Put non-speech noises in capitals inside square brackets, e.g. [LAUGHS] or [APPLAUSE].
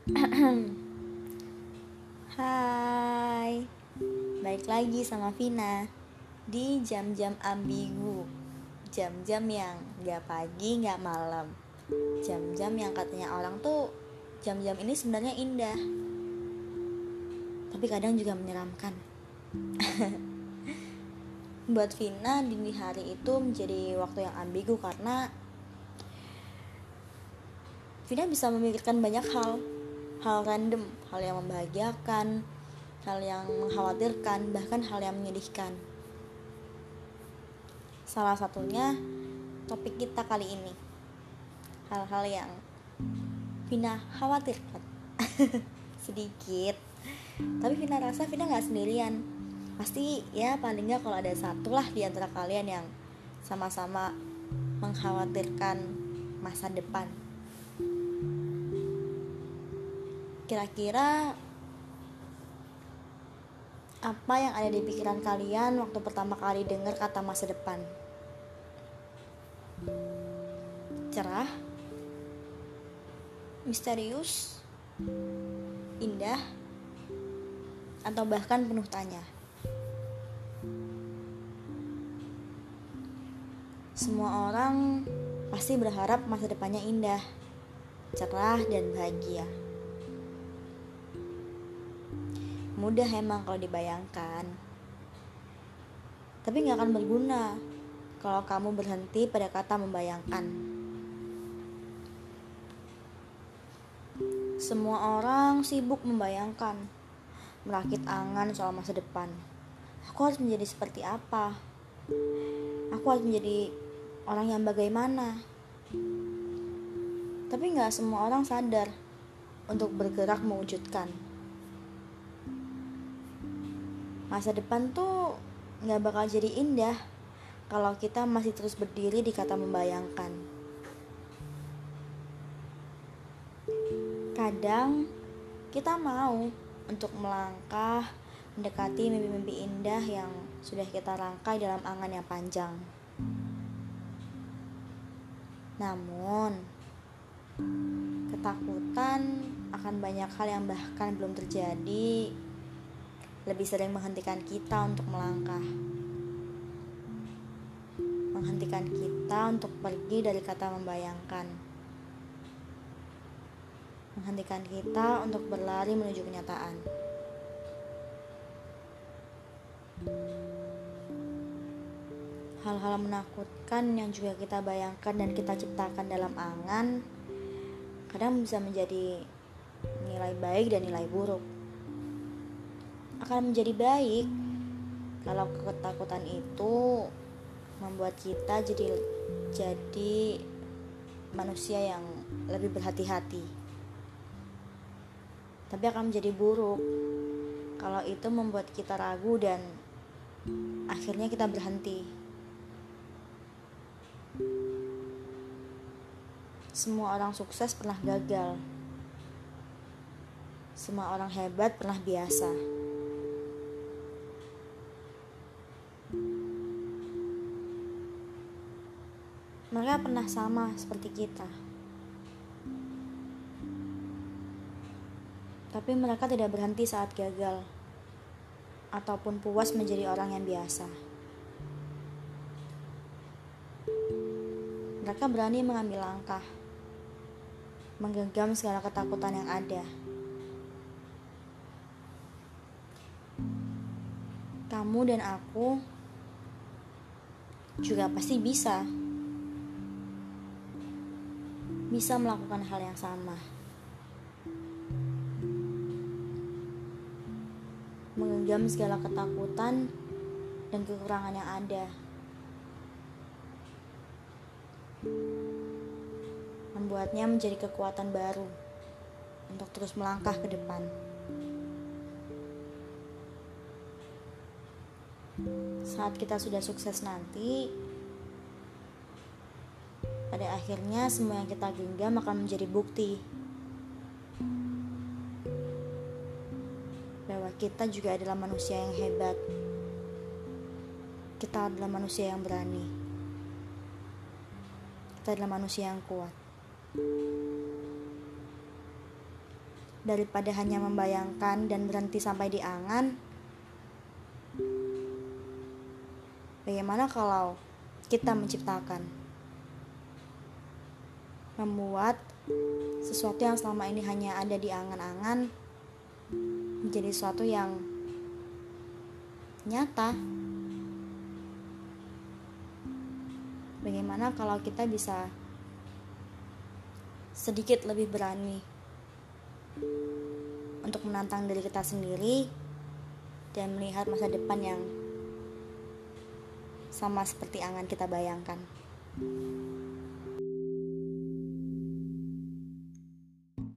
[CLEARS THROAT] Hai, balik lagi sama Vina di jam-jam ambigu, jam-jam yang gak pagi gak malam, jam-jam yang katanya orang tuh jam-jam ini sebenarnya indah, tapi kadang juga menyeramkan. [LAUGHS] Buat Vina dini hari itu menjadi waktu yang ambigu karena Vina bisa memikirkan banyak hal hal random, hal yang membahagiakan, hal yang mengkhawatirkan, bahkan hal yang menyedihkan. Salah satunya topik kita kali ini. Hal-hal yang Vina khawatirkan. [LAUGHS] Sedikit. Tapi Vina rasa Vina gak sendirian. Pasti ya paling nggak kalau ada satu lah di antara kalian yang sama-sama mengkhawatirkan masa depan Kira-kira apa yang ada di pikiran kalian waktu pertama kali dengar kata masa depan? Cerah, misterius, indah, atau bahkan penuh tanya. Semua orang pasti berharap masa depannya indah, cerah, dan bahagia. Mudah emang kalau dibayangkan. Tapi nggak akan berguna kalau kamu berhenti pada kata membayangkan. Semua orang sibuk membayangkan, merakit angan soal masa depan. Aku harus menjadi seperti apa? Aku harus menjadi orang yang bagaimana? Tapi nggak semua orang sadar untuk bergerak mewujudkan masa depan tuh nggak bakal jadi indah kalau kita masih terus berdiri di kata membayangkan. Kadang kita mau untuk melangkah mendekati mimpi-mimpi indah yang sudah kita rangkai dalam angan yang panjang. Namun, ketakutan akan banyak hal yang bahkan belum terjadi lebih sering menghentikan kita untuk melangkah. Menghentikan kita untuk pergi dari kata membayangkan. Menghentikan kita untuk berlari menuju kenyataan. Hal-hal menakutkan yang juga kita bayangkan dan kita ciptakan dalam angan kadang bisa menjadi nilai baik dan nilai buruk akan menjadi baik kalau ketakutan itu membuat kita jadi jadi manusia yang lebih berhati-hati. Tapi akan menjadi buruk kalau itu membuat kita ragu dan akhirnya kita berhenti. Semua orang sukses pernah gagal. Semua orang hebat pernah biasa. Mereka pernah sama seperti kita. Tapi mereka tidak berhenti saat gagal ataupun puas menjadi orang yang biasa. Mereka berani mengambil langkah, menggenggam segala ketakutan yang ada. Kamu dan aku juga pasti bisa bisa melakukan hal yang sama. Menggenggam segala ketakutan dan kekurangan yang ada. Membuatnya menjadi kekuatan baru untuk terus melangkah ke depan. Saat kita sudah sukses nanti, pada akhirnya semua yang kita genggam akan menjadi bukti bahwa kita juga adalah manusia yang hebat. Kita adalah manusia yang berani. Kita adalah manusia yang kuat. daripada hanya membayangkan dan berhenti sampai di angan bagaimana kalau kita menciptakan membuat sesuatu yang selama ini hanya ada di angan-angan menjadi sesuatu yang nyata bagaimana kalau kita bisa sedikit lebih berani untuk menantang diri kita sendiri dan melihat masa depan yang sama seperti angan kita bayangkan.